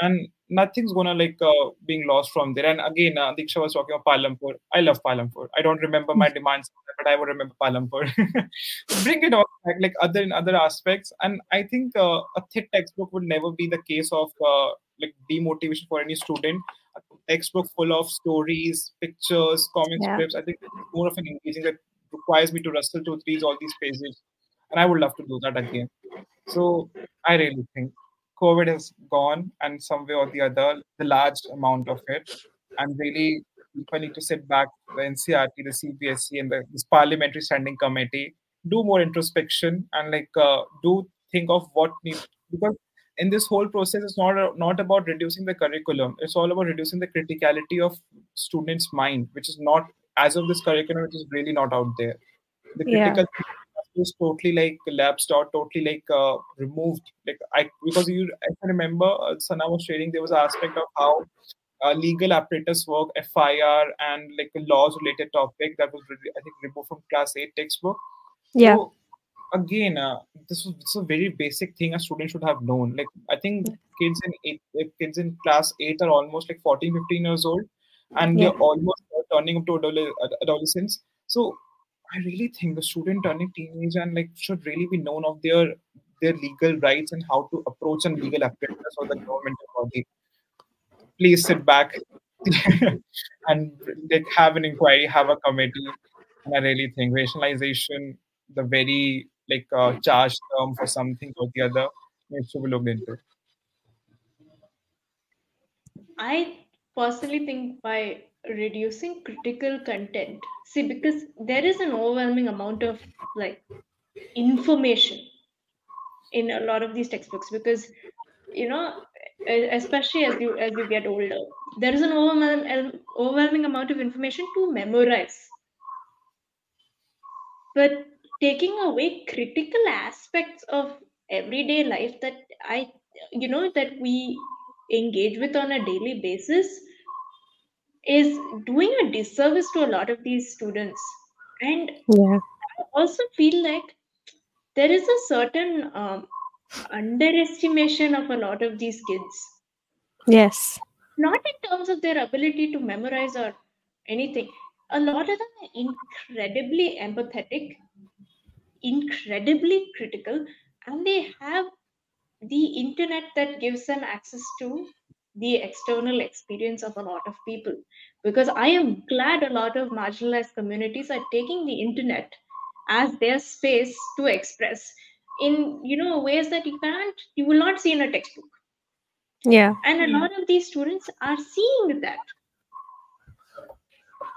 [SPEAKER 4] and nothing's gonna like uh, being lost from there. And again, uh, Diksha was talking about Palampur. I love Palampur. I don't remember my demands, but I would remember Palampur. Bring it all back, like other in other aspects. And I think uh, a thick textbook would never be the case of uh, like demotivation for any student. A textbook full of stories, pictures, comic
[SPEAKER 2] Yeah.
[SPEAKER 4] strips. I think it's more of an engaging that requires me to rustle through these all these pages, and I would love to do that again. So I really think COVID has gone, and some way or the other, the large amount of it, and really people need to sit back, the NCERT, the CBSE, and the, this parliamentary standing committee, do more introspection and like uh, do think of what needs because in this whole process it's not not about reducing the curriculum. It's all about reducing the criticality of students mind which is not as of this curriculum which is really not out there. The critical thinking totally like lapsed or totally like uh, removed like i because you i can remember uh, sana was sharing there was an aspect of how uh, legal apparatus work fir and like a laws related topic that was really, i think removed from class 8 textbook
[SPEAKER 2] Yeah.
[SPEAKER 4] so again, uh, this was this is a very basic thing a student should have known. Like I think kids in eight, kids in class eight are almost like 14, 15 years old, and
[SPEAKER 2] Yeah.
[SPEAKER 4] they're almost turning up to adole- adolescence. So I really think the student turning teenage and like should really be known of their their legal rights and how to approach a legal apparatus or the governmental body. Please sit back and like have an inquiry, have a committee. And I really think rationalization, the very like uh, charged term for something or the other, needs to be looked into.
[SPEAKER 3] I personally think by reducing critical content, see, because there is an overwhelming amount of like information in a lot of these textbooks because you know especially as you as you get older there is an overwhelming, overwhelming amount of information to memorize. But taking away critical aspects of everyday life that i you know that we engage with on a daily basis is doing a disservice to a lot of these students and
[SPEAKER 2] Yeah.
[SPEAKER 3] i also feel like there is a certain um, underestimation of a lot of these kids
[SPEAKER 2] Yes.
[SPEAKER 3] not in terms of their ability to memorize or anything a lot of them are incredibly empathetic incredibly critical and they have the internet that gives them access to the external experience of a lot of people. Because i am glad a lot of marginalized communities are taking the internet as their space to express in you know ways that you can't you will not see in a textbook.
[SPEAKER 2] Yeah.
[SPEAKER 3] and a lot of these students are seeing that.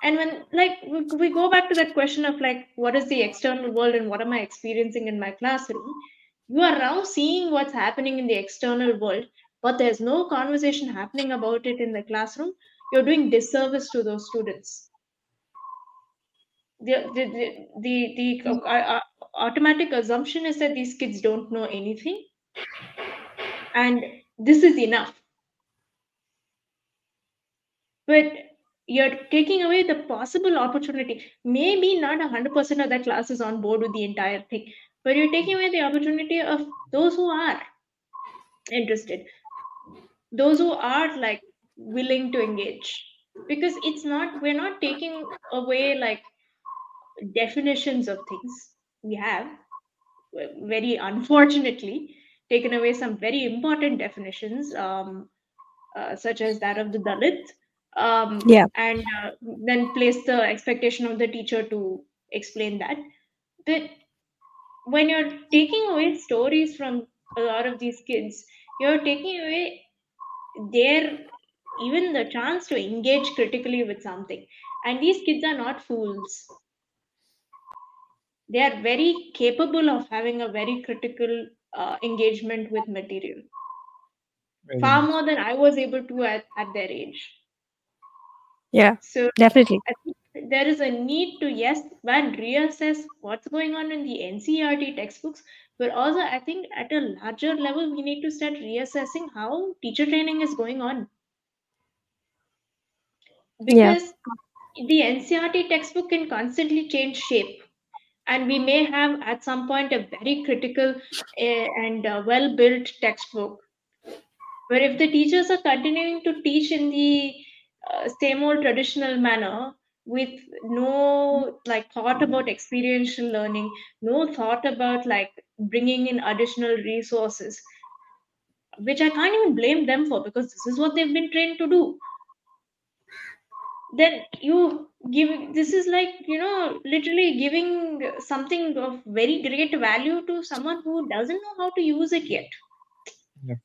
[SPEAKER 3] And when like we, we go back to that question of like what is the external world and what am i experiencing in my classroom? You are now seeing what's happening in the external world but there's no conversation happening about it in the classroom. You're doing disservice to those students. The the the, the, the uh, automatic assumption is that these kids don't know anything. And this is enough. But you're taking away the possible opportunity. Maybe not 100% of that class is on board with the entire thing but you're taking away the opportunity of those who are interested those who are like willing to engage. Because it's not we're not taking away like definitions of things. We have very unfortunately taken away some very important definitions um, uh, such as that of the dalit um,
[SPEAKER 2] Yeah.
[SPEAKER 3] and uh, then place the expectation of the teacher to explain that. But when you're taking away stories from a lot of these kids you're taking away their even the chance to engage critically with something and these kids are not fools they are very capable of having a very critical uh, engagement with material
[SPEAKER 4] Very
[SPEAKER 3] far more than i was able to at, at their age
[SPEAKER 2] Yeah.
[SPEAKER 3] so
[SPEAKER 2] Definitely.
[SPEAKER 3] I think there is a need to yes one reassess what's going on in the NCERT textbooks, but also I think at a larger level we need to start reassessing how teacher training is going on.
[SPEAKER 2] Yeah.
[SPEAKER 3] Because the NCERT textbook can constantly change shape, and we may have at some point a very critical uh, and uh, well-built textbook. But if the teachers are continuing to teach in the uh, same old traditional manner with no like thought about experiential learning no thought about like bringing in additional resources which i can't even blame them for because this is what they've been trained to do. Then you give this is like you know literally giving something of very great value to someone who doesn't know how to use it yet.
[SPEAKER 4] Yeah.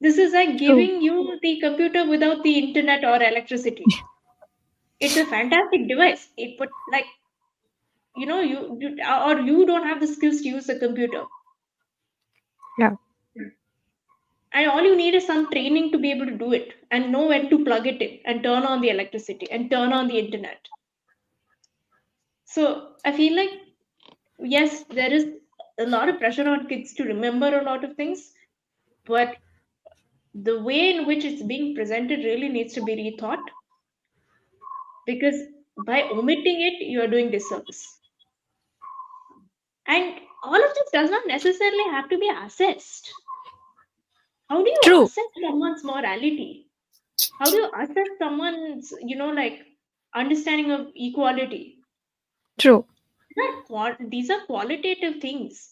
[SPEAKER 3] this is like giving you the computer without the internet or electricity. It's a fantastic device. It put like you know you, you or you don't have the skills to use the computer.
[SPEAKER 2] Yeah.
[SPEAKER 3] and all you need is some training to be able to do it and know when to plug it in and turn on the electricity and turn on the internet. So i feel like yes there is a lot of pressure on kids to remember a lot of things but the way in which it's being presented really needs to be rethought because by omitting it you are doing disservice and all of this does not necessarily have to be assessed. How do you
[SPEAKER 2] True.
[SPEAKER 3] assess someone's morality? How do you assess someone's you know like understanding of equality?
[SPEAKER 2] True.
[SPEAKER 3] These are qualitative things.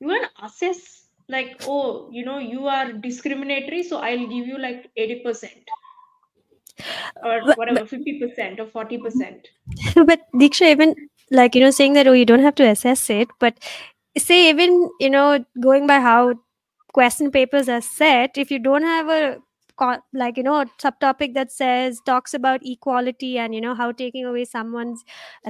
[SPEAKER 3] You want to assess like oh you know you are discriminatory so i'll give you like 80% or whatever 50% or 40%
[SPEAKER 2] but Diksha, even like you know, saying that oh, you don't have to assess it, but say even you know, going by how question papers are set, if you don't have a like you know a subtopic that says talks about equality and you know how taking away someone's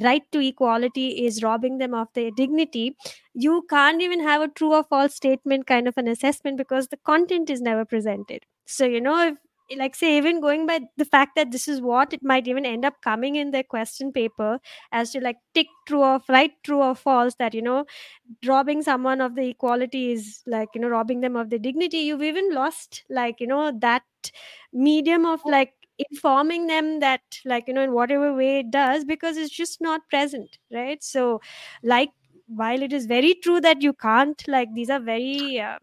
[SPEAKER 2] right to equality is robbing them of their dignity you can't even have a true or false statement kind of an assessment because the content is never presented. So you know if like say even going by the fact that this is what it might even end up coming in their question paper as to like tick true or right true or false that you know robbing someone of the equality is like you know robbing them of their dignity. You've even lost like you know that medium of like informing them that like you know in whatever way it does because it's just not present right? So like while it is very true that you can't like these are very um,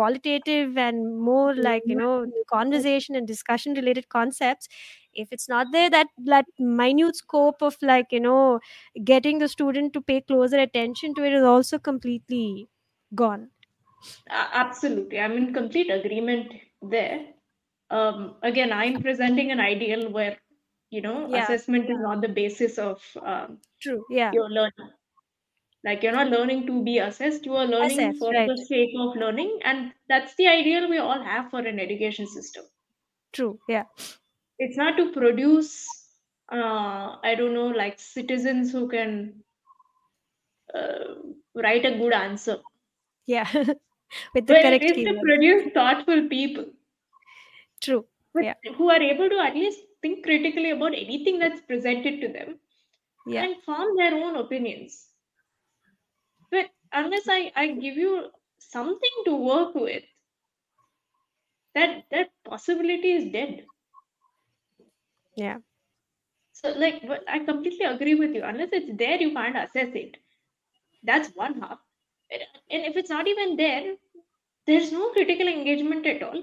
[SPEAKER 2] qualitative and more like you know conversation and discussion related concepts if it's not there that that minute scope of like you know getting the student to pay closer attention to it is also completely gone.
[SPEAKER 3] Uh, absolutely. I'm in complete agreement there. Um, again i'm presenting an ideal where you know
[SPEAKER 2] Yeah.
[SPEAKER 3] assessment is not the basis of um,
[SPEAKER 2] true. Yeah.
[SPEAKER 3] your learning like you're not learning to be assessed you are learning for
[SPEAKER 2] right.
[SPEAKER 3] the sake of learning and that's the ideal we all have for an education system
[SPEAKER 2] true yeah
[SPEAKER 3] it's not to produce uh, i don't know like citizens who can uh, write a good answer
[SPEAKER 2] yeah with the
[SPEAKER 3] but it
[SPEAKER 2] correct
[SPEAKER 3] is to produce thoughtful people
[SPEAKER 2] true Yeah.
[SPEAKER 3] who are able to at least think critically about anything that's presented to them
[SPEAKER 2] yeah
[SPEAKER 3] and form their own opinions. Unless I, I give you something to work with, that that possibility is dead.
[SPEAKER 2] yeah
[SPEAKER 3] So like but I completely agree with you. Unless it's there, you can't assess it. That's one half. And if it's not even there, there's no critical engagement at all.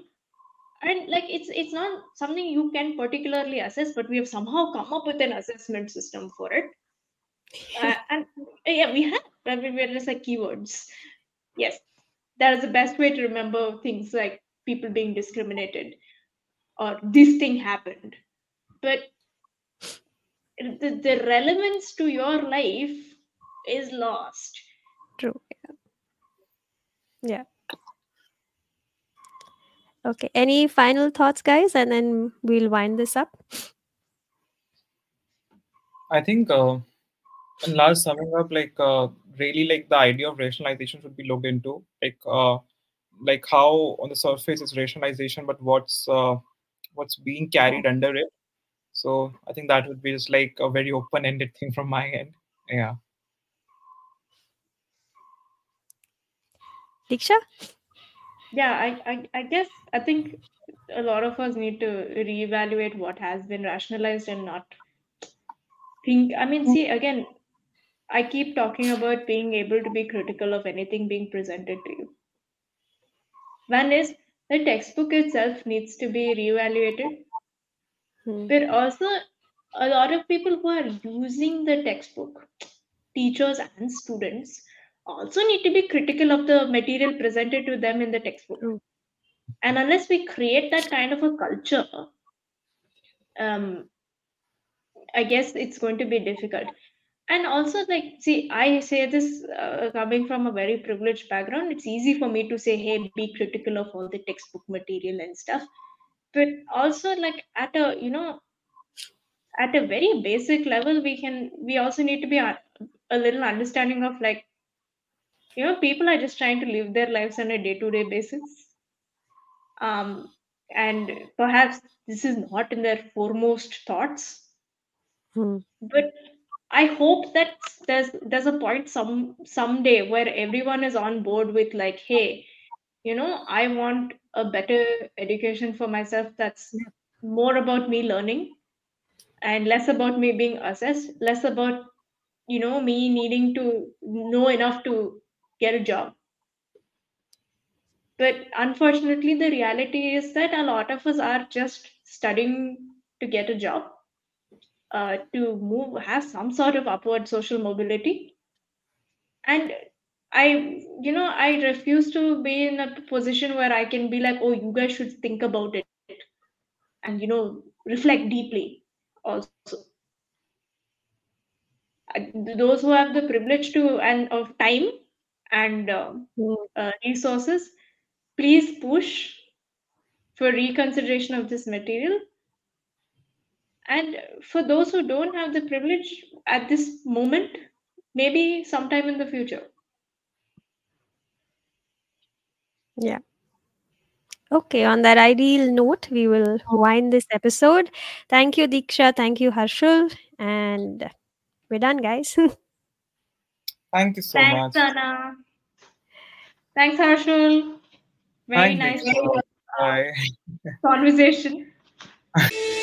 [SPEAKER 3] And like it's it's not something you can particularly assess, but we have somehow come up with an assessment system for it. uh, and yeah, we have. I mean, we're just like keywords. Yes, that is the best way to remember things like people being discriminated or this thing happened. But the, the relevance to your life is lost.
[SPEAKER 2] true yeah yeah okay any final thoughts guys and then we'll wind this up
[SPEAKER 4] I think, uh, in last summing up, like uh, really, like the idea of rationalization should be looked into, like uh, like how on the surface it's rationalization, but what's uh, what's being carried under it. So I think that would be just like a very open-ended thing from my end. Yeah.
[SPEAKER 2] diksha
[SPEAKER 3] Yeah, I, I, I guess I think a lot of us need to reevaluate what has been rationalized and not think. I mean, see, again, I keep talking about being able to be critical of anything being presented to you. One is the textbook itself needs to be reevaluated,
[SPEAKER 2] Hmm.
[SPEAKER 3] but also a lot of people who are using the textbook, teachers and students, also need to be critical of the material presented to them in the textbook.
[SPEAKER 2] True.
[SPEAKER 3] And unless we create that kind of a culture, um, I guess it's going to be difficult. And also, like, see, I say this uh, coming from a very privileged background. It's easy for me to say, "Hey, be critical of all the textbook material and stuff," but also, like, at a you know, at a very basic level, we can we also need to be a, a little understanding of like, you know, people are just trying to live their lives on a day-to-day basis, um, and perhaps this is not in their foremost thoughts
[SPEAKER 2] Hmm.
[SPEAKER 3] but i hope that there's there's a point some someday where everyone is on board with like hey you know i want a better education for myself that's more about me learning and less about me being assessed less about you know me needing to know enough to get a job. But unfortunately the reality is that a lot of us are just studying to get a job uh, to move have some sort of upward social mobility. And i you know i refuse to be in a position where i can be like oh you guys should think about it and you know reflect deeply also. Those who have the privilege to and of time and uh,
[SPEAKER 2] Hmm.
[SPEAKER 3] uh, resources please push for reconsideration of this material and for those who don't have the privilege at this moment maybe sometime in the future
[SPEAKER 2] Yeah. Okay, on that ideal note, we will wind this episode. Thank you, Diksha. Thank you, Harshul. And we're done, guys.
[SPEAKER 4] Thank you so
[SPEAKER 3] Thanks,
[SPEAKER 4] much.
[SPEAKER 3] Anna. Thanks, Harshul. Very
[SPEAKER 4] Thank
[SPEAKER 3] nice
[SPEAKER 4] you. Bye.
[SPEAKER 3] conversation.